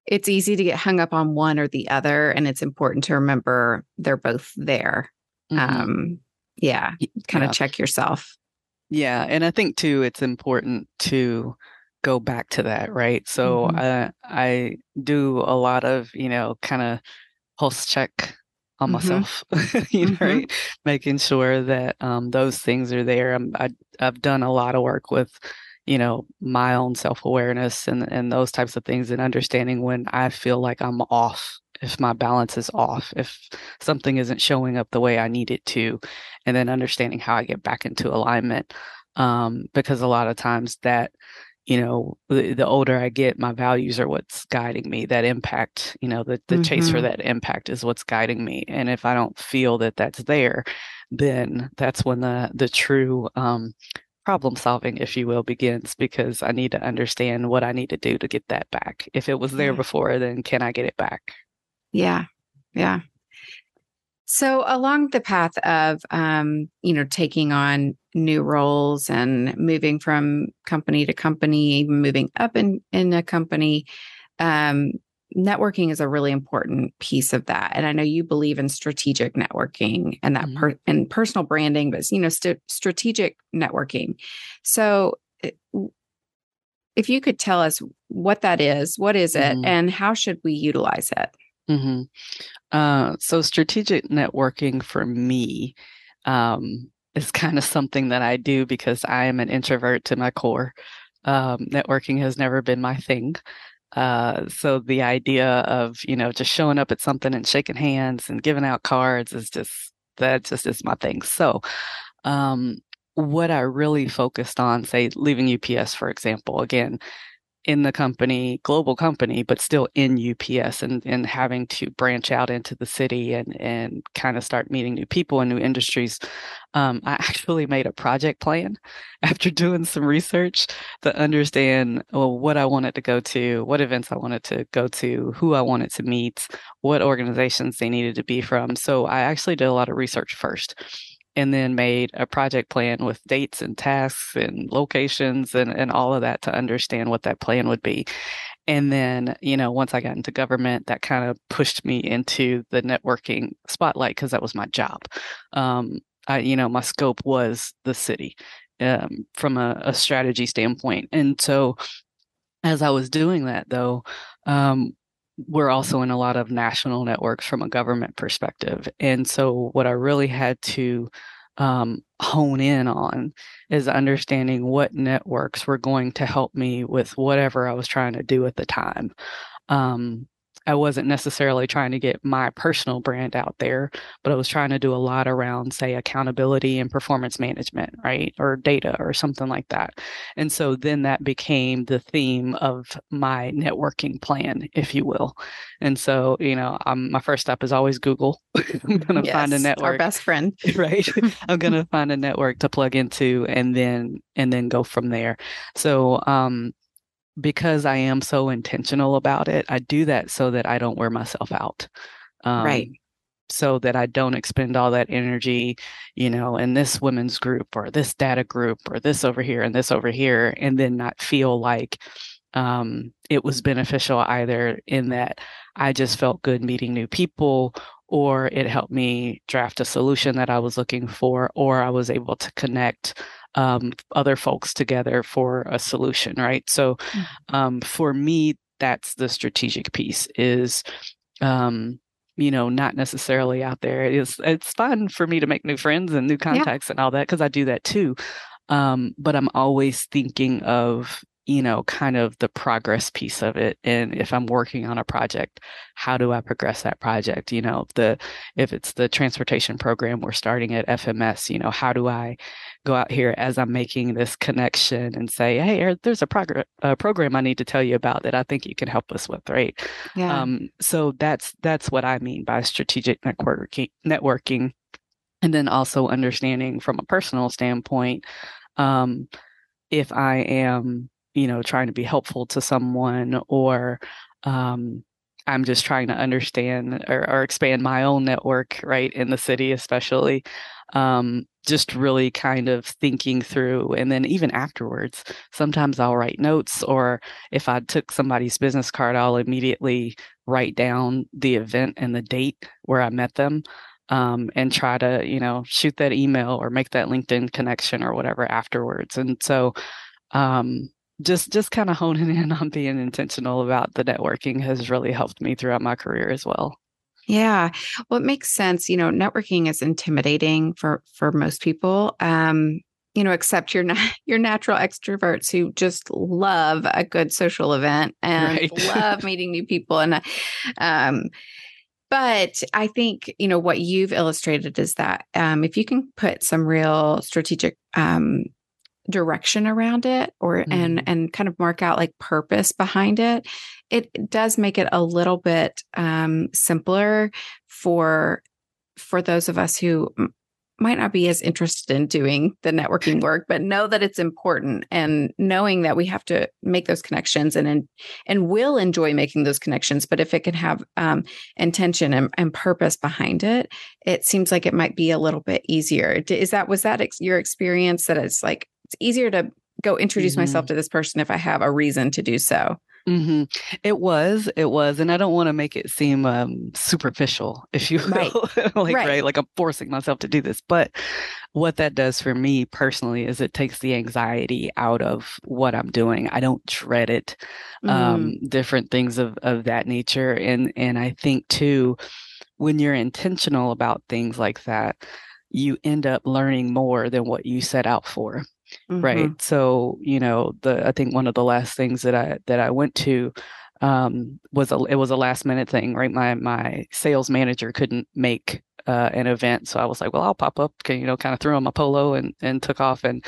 it's easy to get hung up on one or the other. And it's important to remember they're both there. Mm-hmm. Um, yeah, kind of yeah. check yourself. Yeah. And I think too, it's important to go back to that, right? So mm-hmm. uh, I do a lot of, you know, kind of pulse check on mm-hmm. myself, you know, mm-hmm. right? Making sure that um, those things are there. I'm, I, I've done a lot of work with, you know, my own self awareness and and those types of things, and understanding when I feel like I'm off, if my balance is off, if something isn't showing up the way I need it to, and then understanding how I get back into alignment. Um, because a lot of times that you know the, the, older i get my values are what's guiding me. That impact you know the, the mm-hmm. chase for that impact is what's guiding me. And if i don't feel that that's there then that's when the the true um, problem solving if you will begins because i need to understand what i need to do to get that back. If it was there yeah. before then can i get it back? Yeah. Yeah so along the path of um, you know taking on new roles and moving from company to company, even moving up in in a company, um, networking is a really important piece of that. And I know you believe in strategic networking and that mm-hmm. per- and personal branding, but you know, st- strategic networking. So eh, if you could tell us what that is, what is it, mm-hmm. and how should we utilize it? Mm-hmm. Uh, so strategic networking for me um, is kind of something that I do because I am an introvert to my core. Um, networking has never been my thing. Uh, so the idea of you know just showing up at something and shaking hands and giving out cards is just that just is my thing. So um, what I really focused on, say leaving UPS for example, again in the company, global company, but still in UPS and, and having to branch out into the city and, and kind of start meeting new people and new industries. Um, I actually made a project plan after doing some research to understand well, what I wanted to go to, what events I wanted to go to, who I wanted to meet, what organizations they needed to be from. So I actually did a lot of research first and then made a project plan with dates and tasks and locations and, and all of that to understand what that plan would be. And then, you know, once I got into government, that kind of pushed me into the networking spotlight because that was my job. Um, I, you know, my scope was the city um, from a, a strategy standpoint. And so as I was doing that, though, um, we're also in a lot of national networks from a government perspective. And so, what I really had to um, hone in on is understanding what networks were going to help me with whatever I was trying to do at the time. Um, I wasn't necessarily trying to get my personal brand out there, but I was trying to do a lot around, say, accountability and performance management, right? Or data or something like that. And so then that became the theme of my networking plan, if you will. And so, you know, um, my first step is always Google. I'm going to yes, find a network. Our best friend. right. I'm going to find a network to plug into and then, and then go from there. So, um, because I am so intentional about it, I do that so that I don't wear myself out. Um, right. So that I don't expend all that energy, you know, in this women's group or this data group or this over here and this over here, and then not feel like um, it was beneficial either in that I just felt good meeting new people or it helped me draft a solution that I was looking for, or I was able to connect um, other folks together for a solution, right? So mm-hmm. um, for me, that's the strategic piece is um, you know not necessarily out there it's it's fun for me to make new friends and new contacts yeah. and all that because i do that too um, but i'm always thinking of you know, kind of the progress piece of it. And if I'm working on a project, how do I progress that project? You know, the if it's the transportation program we're starting at FMS, you know, how do I go out here as I'm making this connection and say, hey, there's a, prog- a program I need to tell you about that I think you can help us with, right? Yeah. Um, so that's that's what I mean by strategic networking. Networking, and then also understanding from a personal standpoint. Um, if I am you know, trying to be helpful to someone or um, I'm just trying to understand or, or, expand my own network, right, in the city, especially. Um, just really kind of thinking through. And then even afterwards, sometimes I'll write notes, or if I took somebody's business card, I'll immediately write down the event and the date where I met them. Um, and try to, you know, shoot that email or make that LinkedIn connection or whatever afterwards. And so, um, just just kind of honing in on being intentional about the networking has really helped me throughout my career as well. Yeah. Well, it makes sense. You know, networking is intimidating for for most people. Um, you know, except you're not you're natural extroverts who just love a good social event and right. love meeting new people. And um, but I think you know what you've illustrated is that um, if you can put some real strategic um, direction around it or mm-hmm. and and kind of mark out like purpose behind it it does make it a little bit um simpler for for those of us who might not be as interested in doing the networking work but know that it's important and knowing that we have to make those connections and and, and will enjoy making those connections but if it can have um, intention and, and purpose behind it it seems like it might be a little bit easier is that was that ex- your experience that it's like it's easier to go introduce mm-hmm. myself to this person if I have a reason to do so. Mm-hmm. It was, it was, and I don't want to make it seem um, superficial, if you will, right. like right. right, like I'm forcing myself to do this. But what that does for me personally is it takes the anxiety out of what I'm doing. I don't dread it, mm. um, different things of of that nature, and and I think too, when you're intentional about things like that, you end up learning more than what you set out for. Mm-hmm. Right. So, you know, the I think one of the last things that I that I went to um was a it was a last minute thing, right? My my sales manager couldn't make uh, an event. So I was like, well, I'll pop up, you know, kind of threw on my polo and and took off and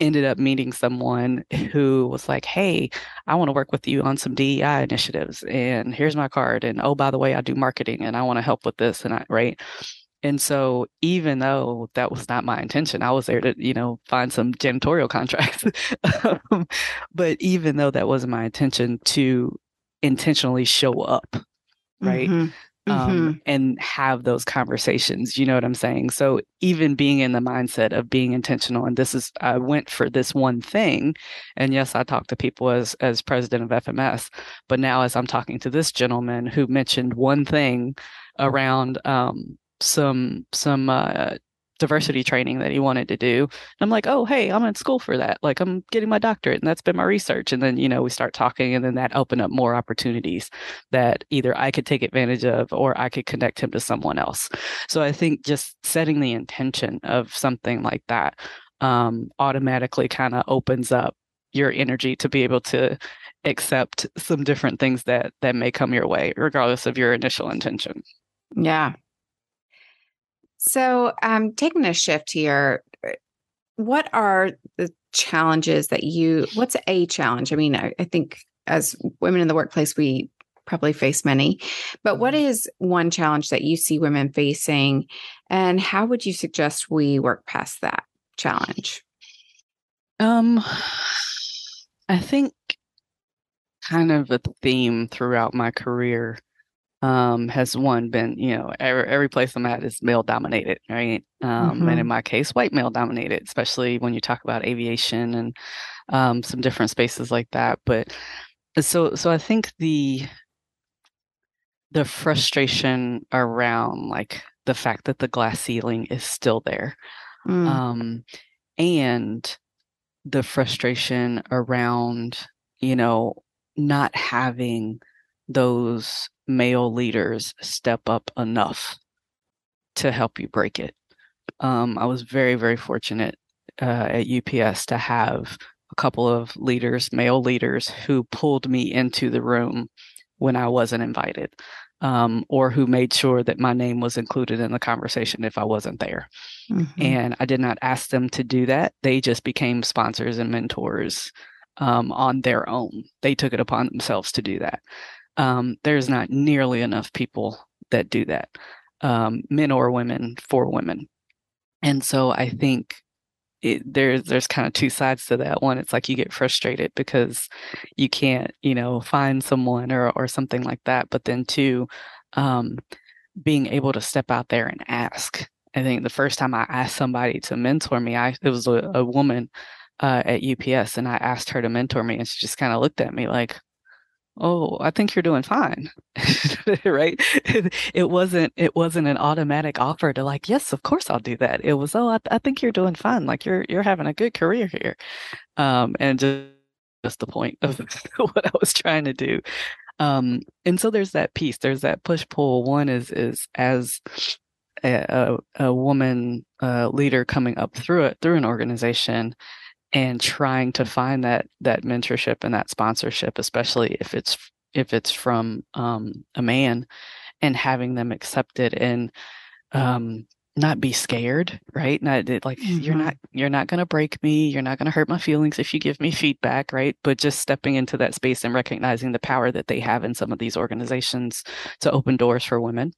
ended up meeting someone who was like, Hey, I want to work with you on some DEI initiatives. And here's my card. And oh, by the way, I do marketing and I want to help with this. And I, right. And so even though that was not my intention, I was there to, you know, find some janitorial contracts. um, but even though that wasn't my intention to intentionally show up, right? Mm-hmm. Um, mm-hmm. and have those conversations. You know what I'm saying? So even being in the mindset of being intentional, and this is, I went for this one thing, and yes, I talked to people as as president of FMS, but now as I'm talking to this gentleman who mentioned one thing around um, some some uh, diversity training that he wanted to do. And I'm like, oh, hey, I'm in school for that. Like, I'm getting my doctorate, and that's been my research. And then, you know, we start talking, and then that opened up more opportunities that either I could take advantage of or I could connect him to someone else. So I think just setting the intention of something like that um, automatically kind of opens up your energy to be able to accept some different things that that may come your way regardless of your initial intention yeah so, um, taking a shift here, uh, what are the challenges that you, what's a challenge? I mean, I, I think as women in the workplace, we probably face many, but what mm-hmm. one challenge that you see women facing? And how would you suggest we work past that challenge? Um, I think kind of a theme throughout my career um, has one been, you know, every, every place I'm at is male dominated, right? Um, mm-hmm. And in my case, white male dominated, especially when you talk about aviation and um, some different spaces like that. But so, so I think the the frustration around like the fact that the glass ceiling is still there, mm. um, and the frustration around, you know, not having those male leaders step up enough to help you break it. Um, I was very, very fortunate uh, at UPS to have a couple of leaders, male leaders, who pulled me into the room when I wasn't invited, um, or who made sure that my name was included in the conversation if I wasn't there. Mm-hmm. And I did not ask them to do that. They just became sponsors and mentors um, on their own. They took it upon themselves to do that um, there's not nearly enough people that do that, um, men or women for women. And so I think it, there's there's kind of two sides to that. One, it's like you get frustrated because you can't, you know, find someone or or something like that. But then two, um, being able to step out there and ask. I think the first time I asked somebody to mentor me, I it was a, a woman uh, at UPS, and I asked her to mentor me, and she just kind of looked at me like, oh i think you're doing fine right? It wasn't it wasn't an automatic offer to like yes of course i'll do that. It was oh i, I think you're doing fine like you're you're having a good career here. Um and just just the point of what i was trying to do. Um and so there's that piece there's that push pull one is is as a, a, a woman uh, leader coming up through it through an organization and trying to find that that mentorship and that sponsorship especially if it's if it's from um, a man and having them accept it and um, not be scared right? Not like mm-hmm. you're not you're not going to break me you're not going to hurt my feelings if you give me feedback right? But just stepping into that space and recognizing the power that they have in some of these organizations to open doors for women.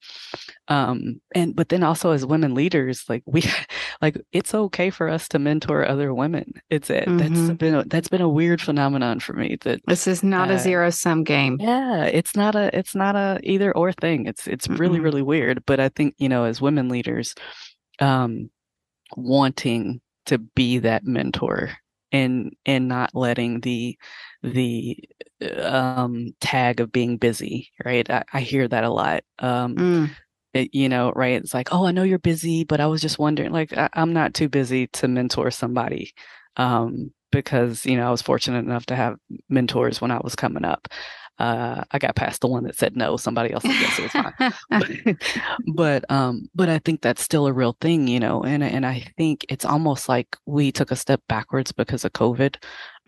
Um and but then also as women leaders like we like it's okay for us to mentor other women it's it mm-hmm. that's been a, that's been a weird phenomenon for me that this is not uh, a zero sum game yeah it's not a it's not a either or thing it's it's mm-hmm. really really weird but i think you know as women leaders um, wanting to be that mentor and and not letting the the um, tag of being busy, right? I, I hear that a lot. Um, mm. It, you know, right? It's like, oh, I know you're busy, but I was just wondering. Like, I, am not too busy to mentor somebody um, because you know I was fortunate enough to have mentors when I was coming up. Uh, I got past the one that said no. Somebody else said yes, it was fine. but, but um, but I think that's still a real thing, you know. And and I think it's almost like we took a step backwards because of COVID.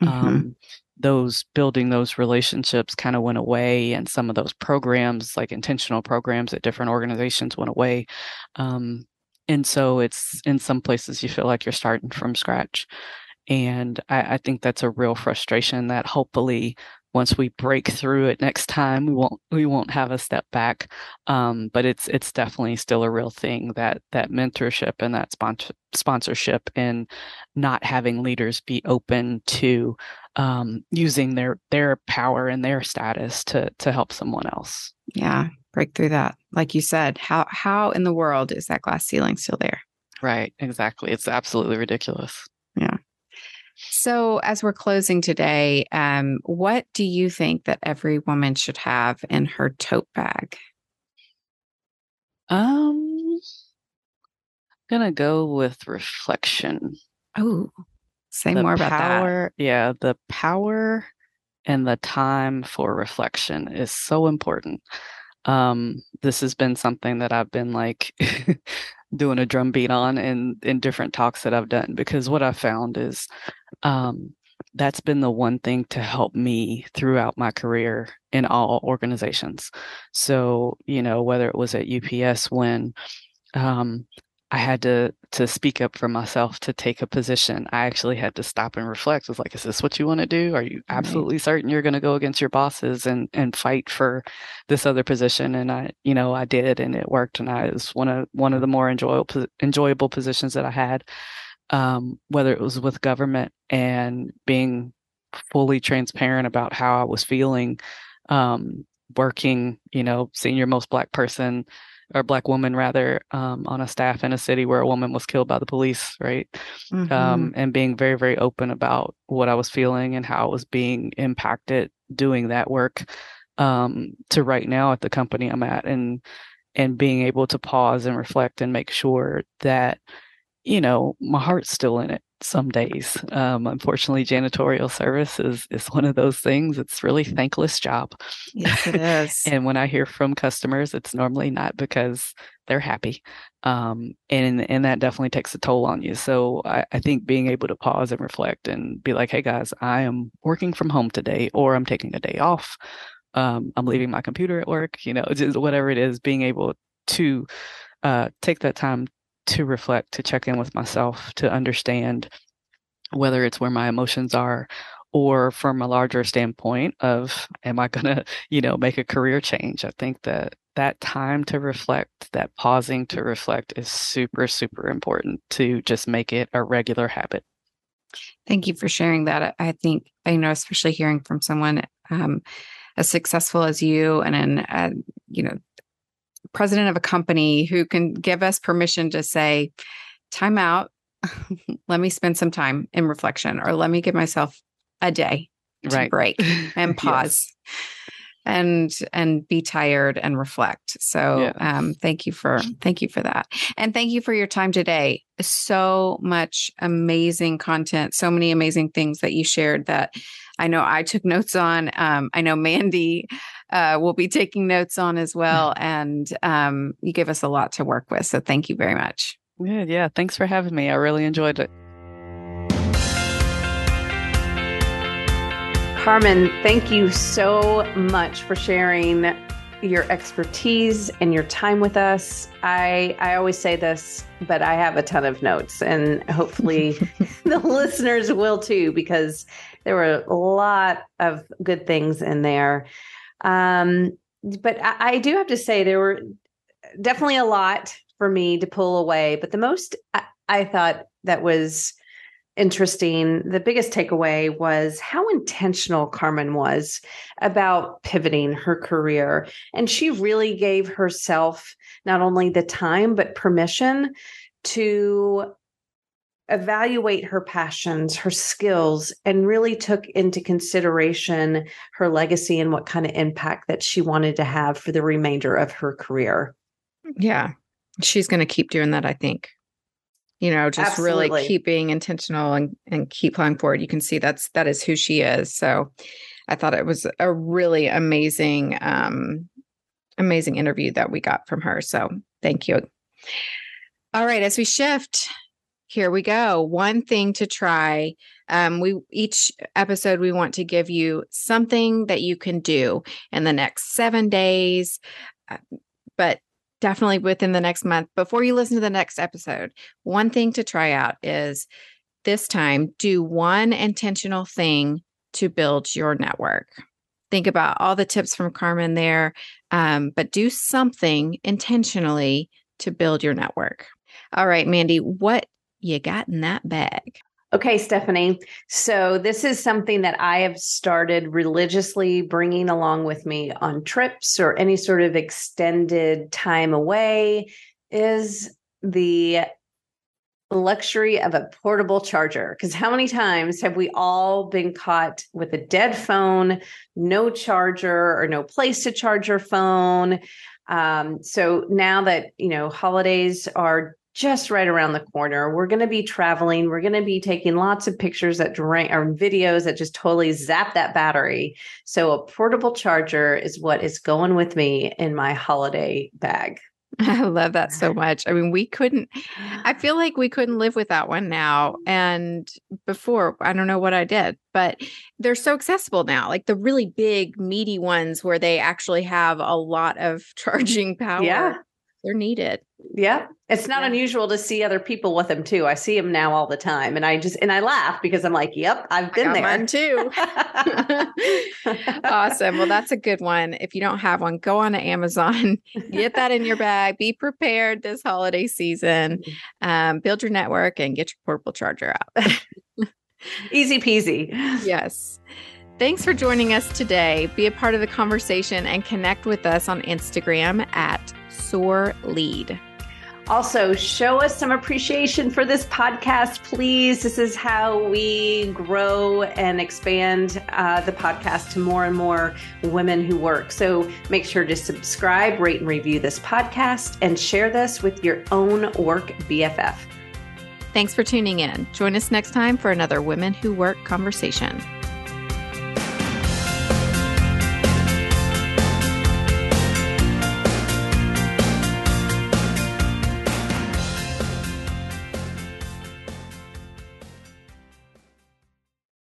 Mm-hmm. Um, those building those relationships kind of went away, and some of those programs, like intentional programs at different organizations, went away. Um, and so it's in some places you feel like you're starting from scratch. And I, I think that's a real frustration that hopefully once we break through it next time we won't we won't have a step back um, but it's it's definitely still a real thing that that mentorship and that sponsor, sponsorship and not having leaders be open to um, using their their power and their status to to help someone else. Yeah break through that. Like you said how how in the world is that glass ceiling still there? Right exactly. It's absolutely ridiculous. Yeah. So, as we're closing today, um, what do you think that every woman should have in her tote bag? Um, I'm gonna go with reflection. Oh, say the more about power, that. Yeah, the power and the time for reflection is so important. Um, this has been something that I've been like doing a drum beat on in in different talks that I've done because what I found is um, that's been the one thing to help me throughout my career in all organizations. So, you know, whether it was at UPS when um, I had to to speak up for myself to take a position. I actually had to stop and reflect. I was like, is this what you want to do? Are you absolutely right. certain you're going to go against your bosses and and fight for this other position? And I, you know, I did, and it worked. And I was one of one of the more enjoyable enjoyable positions that I had. Um, whether it was with government and being fully transparent about how I was feeling, um, working, you know, senior most black person or black woman rather um, on a staff in a city where a woman was killed by the police right um, mm-hmm. um, and being very very open about what i was feeling and how i was being impacted doing that work um, to right now at the company i'm at and and being able to pause and reflect and make sure that you know my heart's still in it some days. Um, unfortunately, janitorial service is is one of those things. It's really thankless job. Yes, it is. and when I hear from customers, it's normally not because they're happy, um, and and that definitely takes a toll on you. So I, I think being able to pause and reflect and be like, "Hey guys, I am working from home today, or I'm taking a day off. Um, I'm leaving my computer at work. You know, just whatever it is, being able to uh, take that time to reflect, to check in with myself, to understand whether it's where my emotions are or from a larger standpoint of am i going to you know make a career change? I think that that time to reflect that pausing to reflect is super super important to just make it a regular habit. Thank you for sharing that. I think you know especially hearing from someone um, as successful as you and in uh, you know president of a company who can give us permission to say, time out, let me spend some time in reflection, or let me give myself a day to right. break and pause. yes. and and be tired and reflect so yeah. um thank you for thank you for that and thank you for your time today so much amazing content so many amazing things that you shared that i know i took notes on um i know mandy uh, will be taking notes on as well. And um, you gave us a lot to work with. So thank you very much. Yeah, yeah. Thanks for having me. I really enjoyed it. Carmen, thank you so much for sharing your expertise and your time with us. I I always say this, but I have a ton of notes and hopefully the listeners will too because there were a lot of good things in there. Um, but I, I do have to say there were definitely a lot for me to pull away. But the most I, I thought that was interesting, the biggest takeaway was how intentional Carmen was about pivoting her career. And she really gave herself not only the time, but permission to evaluate her passions, her skills, and really took into consideration her legacy and what kind of impact that she wanted to have for the remainder of her career. Yeah. She's going to keep doing that, I think. You know, just Absolutely. really keep being intentional and, and keep playing forward. You can see that's that is who she is. So I thought it was a really amazing, um, amazing interview that we got from her. So thank you. All right, as we shift, here we go. One thing to try. Um, we each episode we want to give you something that you can do in the next seven days, uh, but definitely within the next month. Before you listen to the next episode, one thing to try out is this time do one intentional thing to build your network. Think about all the tips from Carmen there, um, but do something intentionally to build your network. All right, Mandy, what you got in that bag? Okay, Stephanie. So, this is something that I have started religiously bringing along with me on trips or any sort of extended time away is the luxury of a portable charger. Because how many times have we all been caught with a dead phone, no charger, or no place to charge your phone? Um, so now that you know holidays are just right around the corner, we're going to be traveling. We're going to be taking lots of pictures that drain or videos that just totally zap that battery. So a portable charger is what is going with me in my holiday bag. I love that so much. I mean, we couldn't, I feel like we couldn't live without one now. And before, I don't know what I did, but they're so accessible now. Like the really big, meaty ones where they actually have a lot of charging power. Yeah. They're needed. Yeah. It's not yeah. unusual to see other people with them too. I see them now all the time. And I just, and I laugh because I'm like, yep, I've been there. Mine too. awesome. Well, that's a good one. If you don't have one, go on to Amazon, get that in your bag, be prepared this holiday season, um, build your network and get your portable charger out. Easy peasy. Yes. Thanks for joining us today. Be a part of the conversation and connect with us on Instagram at Soar Lead. Also, show us some appreciation for this podcast, please. This is how we grow and expand uh, the podcast to more and more women who work. So make sure to subscribe, rate, and review this podcast, and share this with your own work BFF. Thanks for tuning in. Join us next time for another Women Who Work conversation.